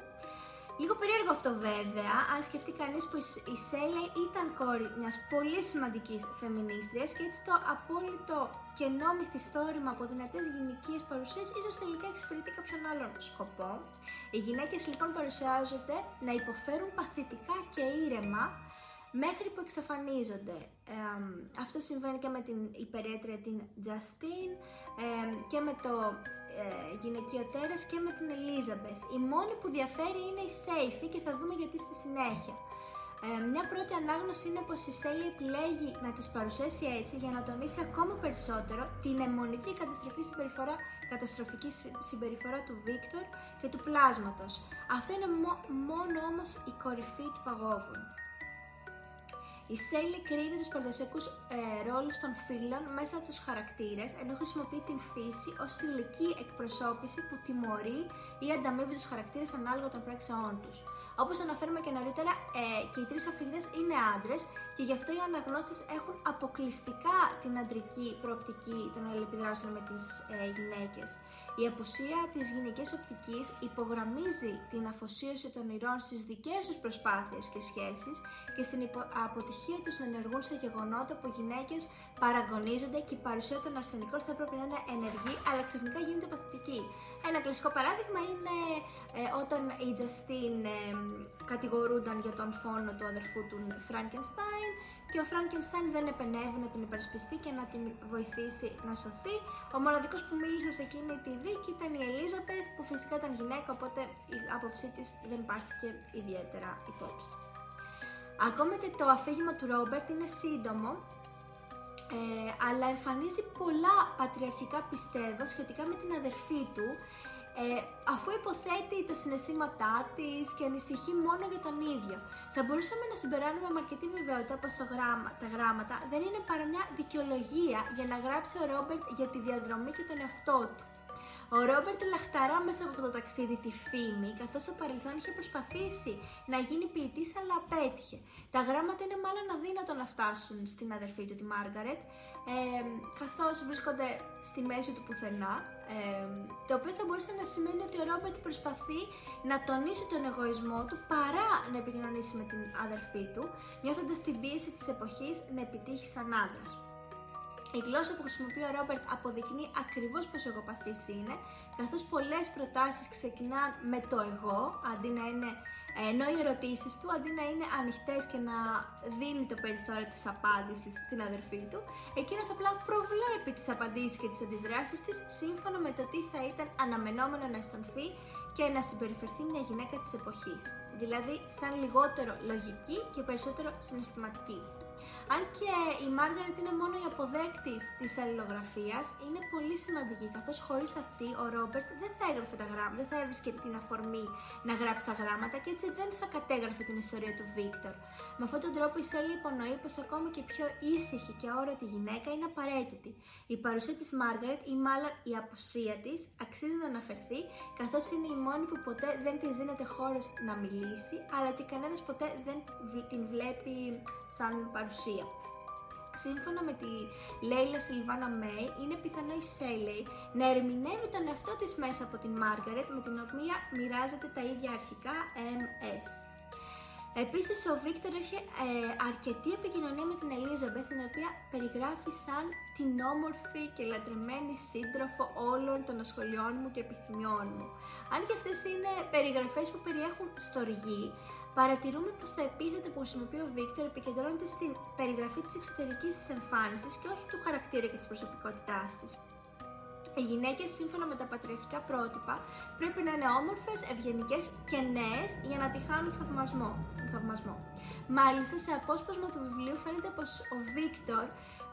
Λίγο περίεργο αυτό βέβαια, αν σκεφτεί κανείς που η Σέλε ήταν κόρη μιας πολύ σημαντικής φεμινίστριας και έτσι το απόλυτο κενό μυθιστόρημα από δυνατές γυναικείες παρουσίες ίσως τελικά εξυπηρετεί κάποιον άλλον σκοπό. Οι γυναίκες λοιπόν παρουσιάζονται να υποφέρουν παθητικά και ήρεμα, μέχρι που εξαφανίζονται. αυτό συμβαίνει και με την υπερέτρια την Justine και με το ε, γυναικείο τέρας και με την Elizabeth. Η μόνη που διαφέρει είναι η Σέιφη και θα δούμε γιατί στη συνέχεια. Ε, μια πρώτη ανάγνωση είναι πως η Σέλη επιλέγει να τις παρουσιάσει έτσι για να τονίσει ακόμα περισσότερο την αιμονική καταστροφή συμπεριφορά, καταστροφική συμπεριφορά του Βίκτορ και του πλάσματος. Αυτό είναι μόνο όμως η κορυφή του παγόβουνου. Η Σέιλι κρίνει τους παραδοσιακούς ε, ρόλους των φίλων μέσα από τους χαρακτήρες, ενώ χρησιμοποιεί την φύση ως θηλυκή εκπροσώπηση που τιμωρεί ή ανταμείβει τους χαρακτήρες ανάλογα των πράξεών τους. Όπως αναφέρουμε και νωρίτερα, ε, και οι τρεις αφηγητές είναι άντρες και γι' αυτό οι αναγνώστες έχουν αποκλειστικά την αντρική προοπτική των αλληλεπιδράσεων με τις ε, γυναίκες. Η απουσία της γυναικής οπτικής υπογραμμίζει την αφοσίωση των ηρών στις δικές τους προσπάθειες και σχέσεις και στην αποτυχία τους να ενεργούν σε γεγονότα που οι γυναίκες παραγωνίζονται και η παρουσία των αρσενικών θα έπρεπε να είναι ενεργή, αλλά ξαφνικά γίνεται παθητική. Ένα κλασικό παράδειγμα είναι ε, όταν οι Τζαστίν ε, κατηγορούνταν για τον φόνο του αδερφού του Φράγκενστάιν και ο Φράγκενστάιν δεν επενεύει να την υπερασπιστεί και να την βοηθήσει να σωθεί. Ο μοναδικός που μίλησε σε εκείνη τη δίκη ήταν η Ελίζαπεθ που φυσικά ήταν γυναίκα οπότε η άποψή της δεν υπάρχει και ιδιαίτερα υπόψη. Ακόμα και το αφήγημα του Ρόμπερτ είναι σύντομο ε, αλλά εμφανίζει πολλά πατριαρχικά πιστεύω σχετικά με την αδερφή του ε, αφού υποθέτει τα συναισθήματά της και ανησυχεί μόνο για τον ίδιο. Θα μπορούσαμε να συμπεράνουμε με αρκετή βεβαιότητα πως το γράμμα, τα γράμματα δεν είναι παρά μια δικαιολογία για να γράψει ο Ρόμπερτ για τη διαδρομή και τον εαυτό του. Ο Ρόμπερτ λαχταρά μέσα από το ταξίδι τη φήμη, καθώς στο παρελθόν είχε προσπαθήσει να γίνει ποιητής, αλλά απέτυχε. Τα γράμματα είναι μάλλον αδύνατο να φτάσουν στην αδερφή του, τη Μάργαρετ, ε, καθώς βρίσκονται στη μέση του πουθενά, ε, το οποίο θα μπορούσε να σημαίνει ότι ο Ρόμπερτ προσπαθεί να τονίσει τον εγωισμό του παρά να επικοινωνήσει με την αδερφή του, νιώθοντας την πίεση της εποχής να επιτύχει σαν άντρας. Η γλώσσα που χρησιμοποιεί ο Ρόμπερτ αποδεικνύει ακριβώς πόσο εγωπαθής είναι, καθώς πολλές προτάσεις ξεκινάν με το εγώ, αντί να είναι ενώ οι ερωτήσεις του αντί να είναι ανοιχτές και να δίνει το περιθώριο της απάντησης στην αδερφή του, εκείνος απλά προβλέπει τις απαντήσεις και τις αντιδράσεις της σύμφωνα με το τι θα ήταν αναμενόμενο να αισθανθεί και να συμπεριφερθεί μια γυναίκα της εποχής. Δηλαδή σαν λιγότερο λογική και περισσότερο συναισθηματική. Αν και η Μάργαρετ είναι μόνο η αποδέκτης της αλληλογραφίας, είναι πολύ σημαντική καθώς χωρίς αυτή ο Ρόμπερτ δεν θα έγραφε τα γράμματα, δεν θα έβρισκε την αφορμή να γράψει τα γράμματα και έτσι δεν θα κατέγραφε την ιστορία του Βίκτορ. Με αυτόν τον τρόπο η Σέλη υπονοεί πως ακόμη και πιο ήσυχη και αόρατη γυναίκα είναι απαραίτητη. Η παρουσία της Μάργαρετ ή μάλλον η απουσία της αξίζει να αναφερθεί καθώς είναι η μόνη που ποτέ δεν της δίνεται χώρος να μιλήσει αλλά και κανένας ποτέ δεν την βλέπει σαν παρουσία. Σύμφωνα με τη Λέιλα Σιλβάνα Μέι, είναι πιθανό η Σέιλεϊ να ερμηνεύει τον εαυτό της μέσα από την Μάργαρετ με την οποία μοιράζεται τα ίδια αρχικά MS. Επίσης ο Βίκτορ έχει ε, αρκετή επικοινωνία με την Ελίζαμπεθ την οποία περιγράφει σαν την όμορφη και λατρεμένη σύντροφο όλων των ασχολιών μου και επιθυμιών μου. Αν και αυτές είναι περιγραφές που περιέχουν στοργή, παρατηρούμε πως τα επίθετα που χρησιμοποιεί ο Βίκτορ επικεντρώνεται στην περιγραφή της εξωτερικής της εμφάνισης και όχι του χαρακτήρα και της προσωπικότητάς της. Οι γυναίκες, σύμφωνα με τα πατριαρχικά πρότυπα, πρέπει να είναι όμορφες, ευγενικές και νέες για να τη χάνουν θαυμασμό. θαυμασμό. Μάλιστα, σε απόσπασμα του βιβλίου φαίνεται πως ο Βίκτορ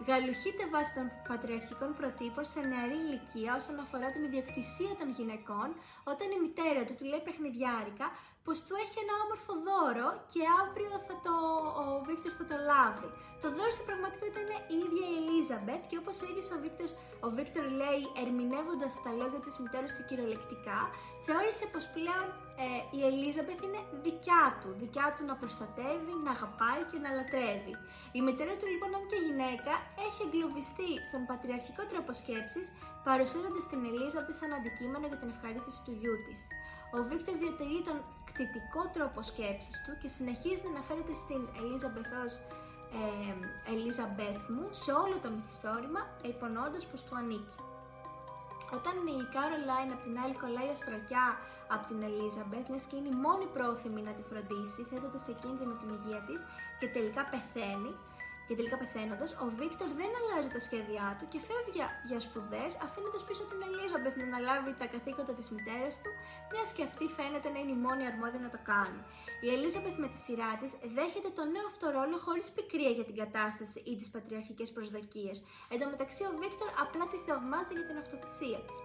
γαλουχείται βάσει των πατριαρχικών προτύπων σε νεαρή ηλικία όσον αφορά την ιδιοκτησία των γυναικών, όταν η μητέρα του του λέει παιχνιδιάρικα πως του έχει ένα όμορφο δώρο και αύριο θα το, ο Βίκτορ θα το λάβει. Το δώρο στην πραγματικότητα είναι η ίδια η Ελίζαμπεθ και όπως ο ίδιος ο Βίκτορ, ο Βίκτορ λέει ερμηνεύοντας τα λόγια της μητέρας του κυριολεκτικά, θεώρησε πως πλέον ε, η Ελίζαμπεθ είναι δικιά του, δικιά του να προστατεύει, να αγαπάει και να λατρεύει. Η μητέρα του λοιπόν, αν και γυναίκα, έχει εγκλωβιστεί στον πατριαρχικό τρόπο σκέψης, παρουσιάζοντας την Ελίζαμπεθ σαν αντικείμενο για την ευχαρίστηση του γιού της. Ο Βίκτορ διατηρεί τον κτητικό τρόπο σκέψης του και συνεχίζει να αναφέρεται στην Ελίζαμπεθ ως ε, Ελίζαμπεθ μου σε όλο το μυθιστόρημα, υπονοώντας πως του ανήκει. Όταν η Κάρολαϊν απ' την άλλη κολλάει οστρακιά από την Ελίζαμπεθ, μιας και είναι η μόνη πρόθυμη να τη φροντίσει, θέτοντας σε κίνδυνο την υγεία της και τελικά πεθαίνει, και τελικά πεθαίνοντας, ο Βίκτορ δεν αλλάζει τα σχέδιά του και φεύγει για σπουδές, αφήνοντας πίσω την Ελίζαμπεθ να αναλάβει τα καθήκοντα της μητέρας του, μιας και αυτή φαίνεται να είναι η μόνη αρμόδια να το κάνει. Η Ελίζαμπεθ με τη σειρά της δέχεται τον νέο αυτό ρόλο χωρίς πικρία για την κατάσταση ή τις πατριαρχικές προσδοκίες. Εν τω μεταξύ, ο Βίκτορ απλά τη θαυμάζει για την αυτοθυσία της.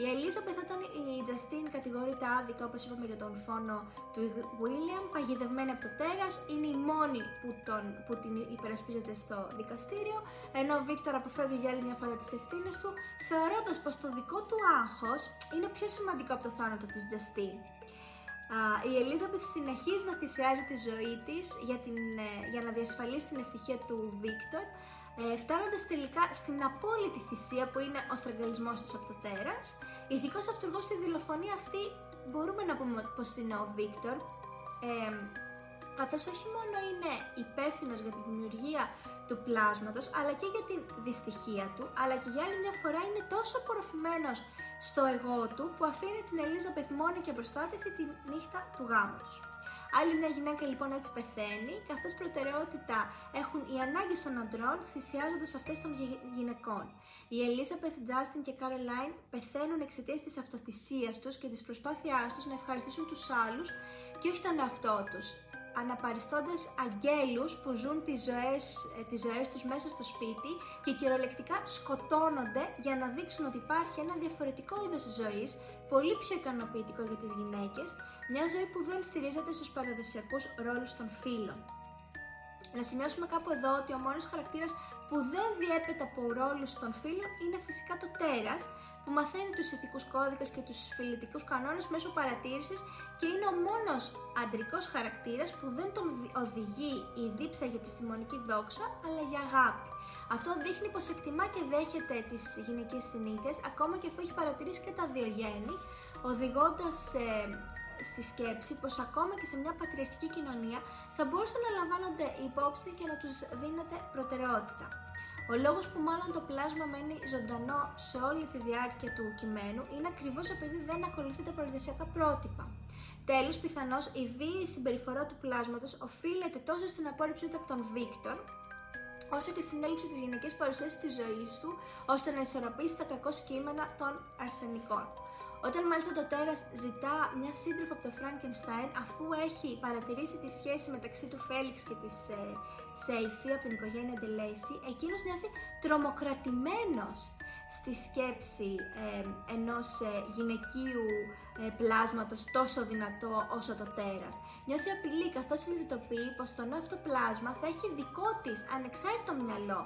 Η Ελίζαμπεθ, όταν η Τζαστίν κατηγορείται άδικα, όπως είπαμε για τον φόνο του Βίλιαμ, παγιδευμένη από το τέρας, είναι η μόνη που, τον, που την υπερασπίζεται στο δικαστήριο, ενώ ο Βίκτορ αποφεύγει για άλλη μια φορά τις ευθύνες του, θεωρώντας πως το δικό του άγχος είναι πιο σημαντικό από το θάνατο της Τζαστίν. Η Ελίζαμπεθ συνεχίζει να θυσιάζει τη ζωή της για, την, ε, για να διασφαλίσει την ευτυχία του Βίκτορ, ε, φτάνοντας τελικά στην απόλυτη θυσία που είναι ο στραγγαλισμός της από το τέρας. Ηθικός αυτούργος στη δολοφονία αυτή μπορούμε να πούμε πως είναι ο Βίκτορ, ε, καθώς όχι μόνο είναι υπεύθυνος για τη δημιουργία του πλάσματος, αλλά και για τη δυστυχία του, αλλά και για άλλη μια φορά είναι τόσο απορροφημένος στο εγώ του που αφήνει την Ελίζα μόνη και προστάτευτη της νύχτα του γάμους του. Άλλη μια γυναίκα λοιπόν έτσι πεθαίνει, καθώς προτεραιότητα έχουν οι ανάγκες των αντρών θυσιάζοντας αυτές των γυναικών. Οι Elizabeth, Justin και Caroline πεθαίνουν εξαιτίας της αυτοθυσίας τους και της προσπάθειάς τους να ευχαριστήσουν τους άλλους και όχι τον εαυτό τους αναπαριστώντας αγγέλους που ζουν τις ζωές, ε, τις ζωές τους μέσα στο σπίτι και κυριολεκτικά σκοτώνονται για να δείξουν ότι υπάρχει ένα διαφορετικό είδος ζωής, πολύ πιο ικανοποιητικό για τις γυναίκες, μια ζωή που δεν στηρίζεται στους παραδοσιακούς ρόλους των φίλων. Να σημειώσουμε κάπου εδώ ότι ο μόνος χαρακτήρας που δεν διέπεται από ρόλους των φίλων είναι φυσικά το τέρας, που μαθαίνει τους ηθικούς κώδικες και τους φιλετικούς κανόνες μέσω παρατήρησης και είναι ο μόνος αντρικός χαρακτήρας που δεν τον οδηγεί η δίψα για επιστημονική δόξα, αλλά για αγάπη. Αυτό δείχνει πως εκτιμά και δέχεται τις γυναικές συνήθειες, ακόμα και αφού έχει παρατηρήσει και τα δύο γέννη, οδηγώντας ε, στη σκέψη πως ακόμα και σε μια πατριαρχική κοινωνία θα μπορούσαν να λαμβάνονται υπόψη και να τους δίνεται προτεραιότητα. Ο λόγος που μάλλον το πλάσμα μένει ζωντανό σε όλη τη διάρκεια του κειμένου είναι ακριβώς επειδή δεν ακολουθεί τα παραδοσιακά πρότυπα. Τέλος, πιθανώς η βίαιη συμπεριφορά του πλάσματος οφείλεται τόσο στην απόρριψη του από τον Βίκτορ, όσο και στην έλλειψη της γυναικής παρουσίασης της ζωής του, ώστε να ισορροπήσει τα κακό κείμενα των αρσενικών. Όταν μάλιστα το τέρας ζητά μια σύντροφο από το Φραγκενστάιν αφού έχει παρατηρήσει τη σχέση μεταξύ του Φέλιξ και της ε, Σέιφη από την οικογένεια Ντελέισι, εκείνος νιώθει τρομοκρατημένος στη σκέψη ε, ενός ε, γυναικείου ε, πλάσματος τόσο δυνατό όσο το τέρας. Νιώθει απειλή καθώς συνειδητοποιεί πως το νέο αυτό πλάσμα θα έχει δικό της ανεξάρτητο μυαλό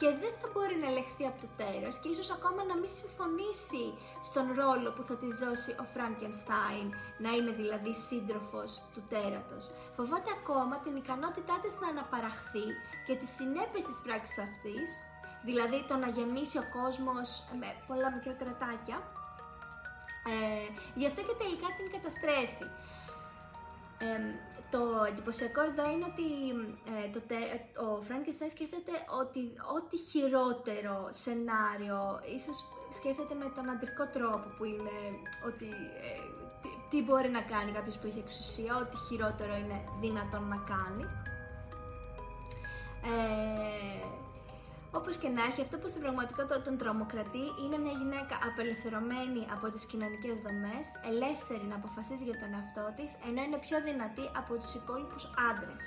και δεν θα μπορεί να ελεγχθεί από το τέρας και ίσως ακόμα να μην συμφωνήσει στον ρόλο που θα της δώσει ο Φραγκενστάιν, να είναι δηλαδή σύντροφος του τέρατος. Φοβάται ακόμα την ικανότητά της να αναπαραχθεί και τις συνέπειες της πράξης αυτής, δηλαδή το να γεμίσει ο κόσμος με πολλά μικρά κρατάκια, ε, γι' αυτό και τελικά την καταστρέφει το εντυπωσιακό εδώ είναι ότι ε, το, ο Frankenstein σκέφτεται ότι ό,τι χειρότερο σενάριο, ίσως σκέφτεται με τον αντρικό τρόπο που είναι ότι ε, τι, μπορεί να κάνει κάποιος που έχει εξουσία, ό,τι χειρότερο είναι δυνατόν να κάνει. Ε, όπως και να έχει, αυτό που στην πραγματικότητα τον τρομοκρατεί είναι μια γυναίκα απελευθερωμένη από τις κοινωνικές δομές, ελεύθερη να αποφασίζει για τον εαυτό της, ενώ είναι πιο δυνατή από τους υπόλοιπους άντρες.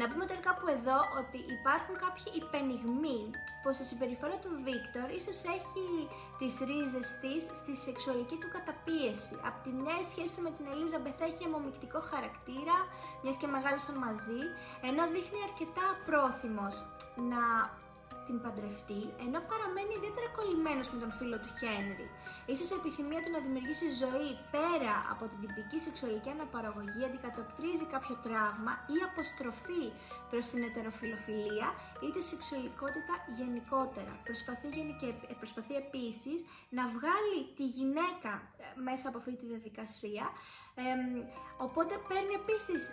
Να πούμε τώρα κάπου εδώ ότι υπάρχουν κάποιοι υπενιγμοί πως η συμπεριφορά του Βίκτορ ίσως έχει τις ρίζες της στη σεξουαλική του καταπίεση. Απ' τη μια η σχέση του με την Ελίζα Μπεθ έχει αιμομικτικό χαρακτήρα, μιας και μεγάλωσαν μαζί, ενώ δείχνει αρκετά πρόθυμος να την παντρευτεί, ενώ παραμένει ιδιαίτερα κολλημένος με τον φίλο του Χένρι. Ίσως η επιθυμία του να δημιουργήσει ζωή πέρα από την τυπική σεξουαλική αναπαραγωγή αντικατοπτρίζει κάποιο τραύμα ή αποστροφή προς την ετεροφιλοφιλία ή τη σεξουαλικότητα γενικότερα. Προσπαθεί, και, ε, προσπαθεί επίσης να βγάλει τη γυναίκα ε, μέσα από αυτή τη διαδικασία οπότε παίρνει επίσης, ε,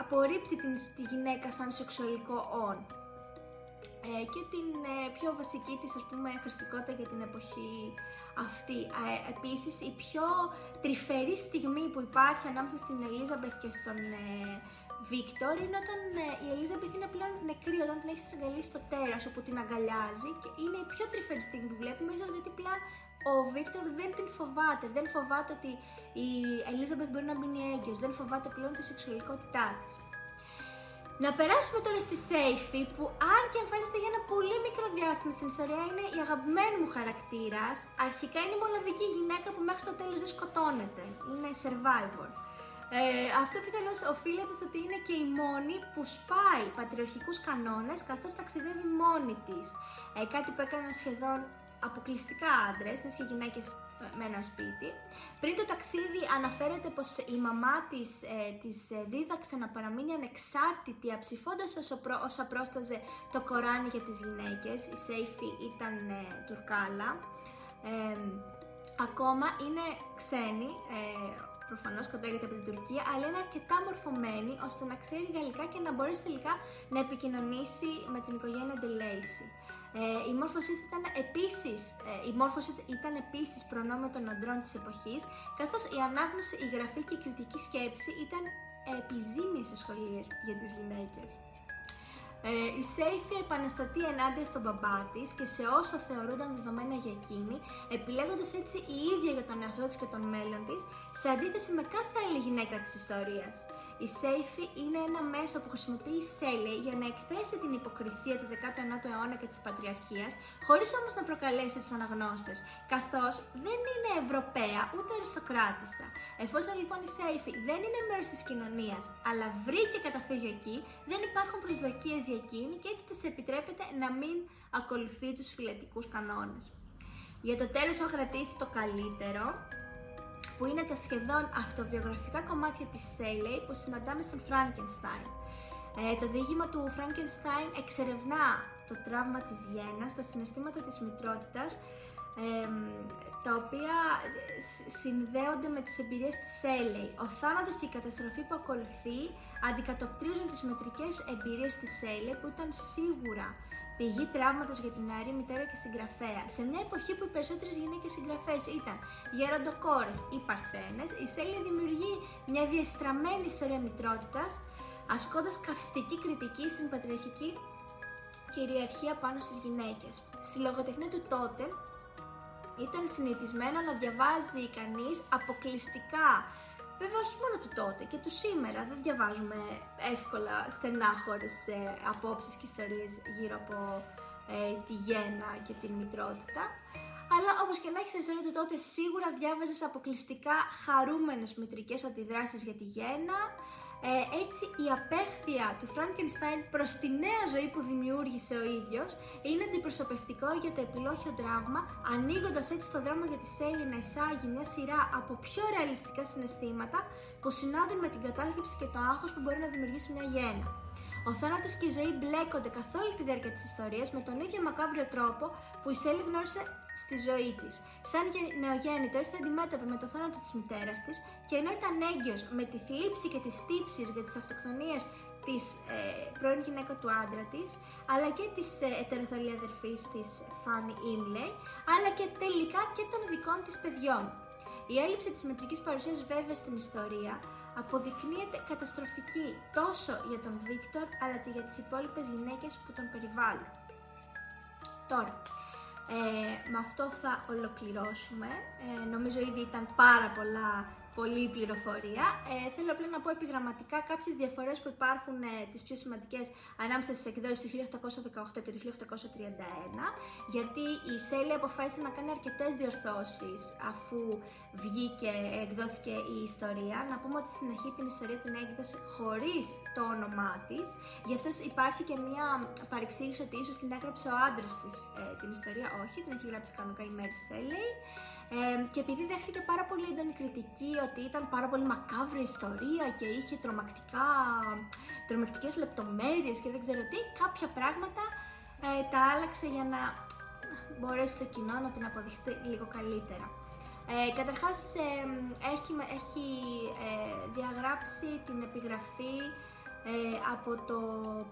απορρίπτει την, τη γυναίκα σαν σεξουαλικό όν. Ε, και την ε, πιο βασική της ας πούμε χρηστικότητα για την εποχή αυτή. Ε, επίσης η πιο τρυφερή στιγμή που υπάρχει ανάμεσα στην Ελίζαμπεθ και στον Βίκτορ είναι όταν η Ελίζαμπεθ είναι πλέον νεκρή, όταν την έχει στραγγαλίσει στο τέρας όπου την αγκαλιάζει και είναι η πιο τρυφερή στιγμή που βλέπουμε ίσως γιατί πλέον ο Βίκτορ δεν την φοβάται, δεν φοβάται ότι η Ελίζαμπεθ μπορεί να μείνει έγκυος, δεν φοβάται πλέον τη σεξουαλικότητά της. Να περάσουμε τώρα στη Σέιφη που αν και εμφανίζεται για ένα πολύ μικρό διάστημα στην ιστορία είναι η αγαπημένη μου χαρακτήρας. Αρχικά είναι η μοναδική γυναίκα που μέχρι το τέλος δεν σκοτώνεται. Είναι survivor. Ε, αυτό πιθανώς οφείλεται στο ότι είναι και η μόνη που σπάει πατριαρχικούς κανόνες καθώς ταξιδεύει μόνη της. Ε, κάτι που έκαναν σχεδόν αποκλειστικά άντρες, μιας και γυναίκες με ένα σπίτι. Πριν το ταξίδι αναφέρεται πως η μαμά της, ε, της ε, δίδαξε να παραμείνει ανεξάρτητη αψηφώντας όσο, προ, όσα πρόσταζε το Κοράνι για τις γυναίκες. Η Σέιφη ήταν ε, τουρκάλα. ακόμα είναι ξένη, ε, προφανώς κατάγεται από την Τουρκία, αλλά είναι αρκετά μορφωμένη ώστε να ξέρει γαλλικά και να μπορέσει τελικά να επικοινωνήσει με την οικογένεια Ντελέισι. Ε, η μόρφωσή ήταν επίσης, ε, η μόρφωση ήταν επίσης προνόμιο των αντρών της εποχής, καθώς η ανάγνωση, η γραφή και η κριτική σκέψη ήταν επιζήμιες σχολείες για τις γυναίκες. Ε, η Σέιφη επαναστατεί ενάντια στον μπαμπά της και σε όσα θεωρούνταν δεδομένα για εκείνη, επιλέγοντας έτσι η ίδια για τον εαυτό της και τον μέλλον της, σε αντίθεση με κάθε άλλη γυναίκα της ιστορίας. Η Σέιφη είναι ένα μέσο που χρησιμοποιεί η Σέλε για να εκθέσει την υποκρισία του 19ου αιώνα και της πατριαρχίας, χωρίς όμως να προκαλέσει τους αναγνώστες, καθώς δεν είναι Ευρωπαία ούτε αριστοκράτησα. Εφόσον λοιπόν η Σέιφη δεν είναι μέρος της κοινωνίας, αλλά βρήκε καταφύγιο εκεί, δεν υπάρχουν προσδοκίες για εκείνη και έτσι της επιτρέπεται να μην ακολουθεί τους φυλετικού κανόνες. Για το τέλος, αν κρατήσει το καλύτερο, που είναι τα σχεδόν αυτοβιογραφικά κομμάτια της Σέιλεϊ που συναντάμε στον Frankenstein. Ε, το διήγημα του Frankenstein εξερευνά το τραύμα της γένας, τα συναισθήματα της μητρότητας, τα οποία συνδέονται με τις εμπειρίες της Σέιλεϊ. Ο θάνατος και η καταστροφή που ακολουθεί αντικατοπτρίζουν τις μετρικές εμπειρίες της Σέιλεϊ που ήταν σίγουρα πηγή τραύματος για την άρια μητέρα και συγγραφέα. Σε μια εποχή που οι περισσότερες γυναίκες συγγραφές ήταν γεροντοκόρε ή παρθένες, η Σέλια δημιουργεί μια διαστραμμένη ιστορία μητρότητας, ασκώντας καυστική κριτική στην πατριαρχική κυριαρχία πάνω στις γυναίκες. Στη λογοτεχνία του τότε ήταν συνηθισμένο να διαβάζει κανείς αποκλειστικά Βέβαια όχι μόνο του τότε και του σήμερα δεν διαβάζουμε εύκολα στενάχωρες ε, απόψεις και ιστορίες γύρω από ε, τη γέννα και την μητρότητα. Αλλά όπως και να έχεις στην ιστορία του τότε σίγουρα διάβαζες αποκλειστικά χαρούμενες μητρικές αντιδράσεις για τη γέννα, ε, έτσι η απέχθεια του Φράνκενστάιν προς τη νέα ζωή που δημιούργησε ο ίδιος είναι αντιπροσωπευτικό για το επιλόχιο δράμα, ανοίγοντας έτσι το δρόμο για τη Σέλη να εισάγει μια σειρά από πιο ρεαλιστικά συναισθήματα που συνάδουν με την κατάθλιψη και το άγχος που μπορεί να δημιουργήσει μια γέννα. Ο θάνατος και η ζωή μπλέκονται καθ' όλη τη διάρκεια της ιστορίας με τον ίδιο μακάβριο τρόπο που η Σέλη γνώρισε στη ζωή της. Σαν νεογέννητο ήρθε αντιμέτωπη με το θάνατο της μητέρας της και ενώ ήταν έγκυος με τη θλίψη και τις τύψεις για τις αυτοκτονίες της ε, πρώην γυναίκα του άντρα της, αλλά και της ε, ετεροθαλή αδερφής της Φάνη Ίμλεϊ, αλλά και τελικά και των δικών της παιδιών. Η έλλειψη της μετρικής παρουσίας βέβαια στην ιστορία αποδεικνύεται καταστροφική τόσο για τον Βίκτορ αλλά και για τις υπόλοιπες γυναίκες που τον περιβάλλουν. Τώρα, ε, με αυτό θα ολοκληρώσουμε. Ε, νομίζω ήδη ήταν πάρα πολλά πολύ πληροφορία. Ε, θέλω απλά να πω επιγραμματικά κάποιες διαφορές που υπάρχουν ε, τις πιο σημαντικές ανάμεσα στις εκδόσεις του 1818 και του 1831, γιατί η Σέλη αποφάσισε να κάνει αρκετές διορθώσεις αφού βγήκε, εκδόθηκε η ιστορία. Να πούμε ότι στην αρχή την ιστορία την έκδοσε χωρίς το όνομά της, γι' αυτό υπάρχει και μια παρεξήγηση ότι ίσως την έγραψε ο άντρας της ε, την ιστορία, όχι, την έχει γράψει κανονικά η Μέρη Σέλη. Ε, και επειδή δέχτηκε πάρα πολύ έντονη κριτική ότι ήταν πάρα πολύ μακάβρη ιστορία και είχε τρομακτικά, τρομακτικές λεπτομέρειες και δεν ξέρω τι, κάποια πράγματα ε, τα άλλαξε για να μπορέσει το κοινό να την αποδειχτεί λίγο καλύτερα. Ε, καταρχάς έχει, έχει ε, διαγράψει την επιγραφή ε, από το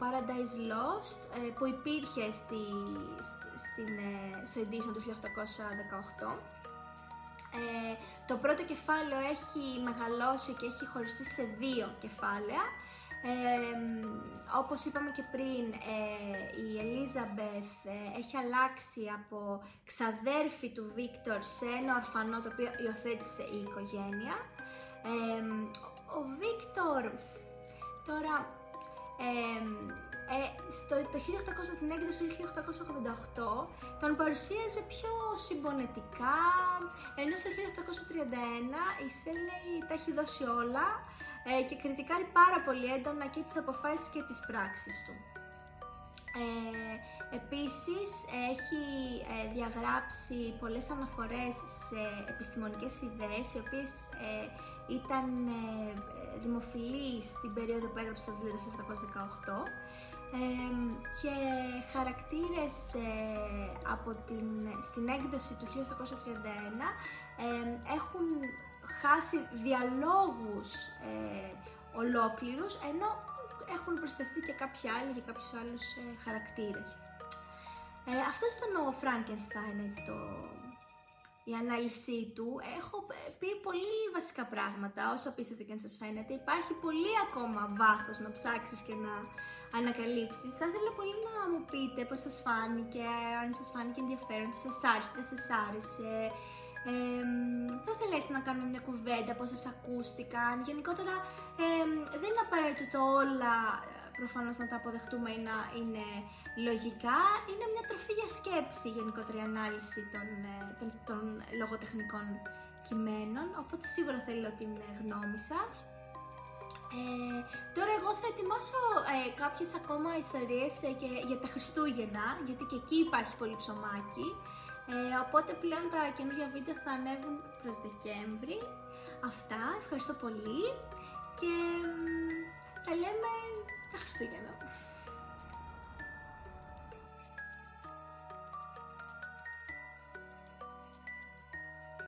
Paradise Lost που υπήρχε στη, στην, στο edition του 1818 ε, το πρώτο κεφάλαιο έχει μεγαλώσει και έχει χωριστεί σε δύο κεφάλαια. Ε, όπως είπαμε και πριν, ε, η Ελίζαμπεθ ε, έχει αλλάξει από ξαδέρφη του Βίκτορ σε ένα ορφανό το οποίο υιοθέτησε η οικογένεια. ο Βίκτορ τώρα ε, στο, το 1800, στην έκδοση του 1888 τον παρουσίαζε πιο συμπονετικά, ενώ στο 1831 η Σέλνεϊ τα έχει δώσει όλα ε, και κριτικάρει πάρα πολύ έντονα και τις αποφάσεις και τις πράξεις του. Ε, επίσης έχει ε, διαγράψει πολλές αναφορές σε επιστημονικές ιδέες οι οποίες ε, ήταν ε, δημοφιλείς στην περίοδο που έγραψε το βιβλίο το 1818 και χαρακτήρες ε, από την, στην έκδοση του 1831 έχουν χάσει διαλόγους ε, ολόκληρους ενώ έχουν προσθεθεί και κάποιοι άλλοι για κάποιους άλλους ε, χαρακτήρες. Ε, αυτός ήταν ο Frankenstein, έτσι το, η ανάλυση του. Έχω πει πολύ βασικά πράγματα, όσο απίστευτο και αν σας φαίνεται. Υπάρχει πολύ ακόμα βάθος να ψάξεις και να ανακαλύψεις. Θα ήθελα πολύ να μου πείτε πώς σας φάνηκε, αν σας φάνηκε ενδιαφέρον, τι σας άρεσε, δεν σας άρεσε. Ε, θα ήθελα έτσι να κάνουμε μια κουβέντα, πώς σας ακούστηκαν. Γενικότερα ε, δεν είναι απαραίτητο όλα προφανώς να τα αποδεχτούμε ή να είναι λογικά. Είναι μια τροφή για σκέψη γενικότερη ανάλυση των, ε, των, των λογοτεχνικών κειμένων, οπότε σίγουρα θέλω την γνώμη σας. Ε, τώρα εγώ θα ετοιμάσω ε, κάποιες ακόμα ιστορίες ε, και, για τα Χριστούγεννα, γιατί και εκεί υπάρχει πολύ ψωμάκι. Ε, οπότε πλέον τα καινούργια βίντεο θα ανέβουν προς Δεκέμβρη. Αυτά, ευχαριστώ πολύ και τα λέμε τα Χριστούγεννα.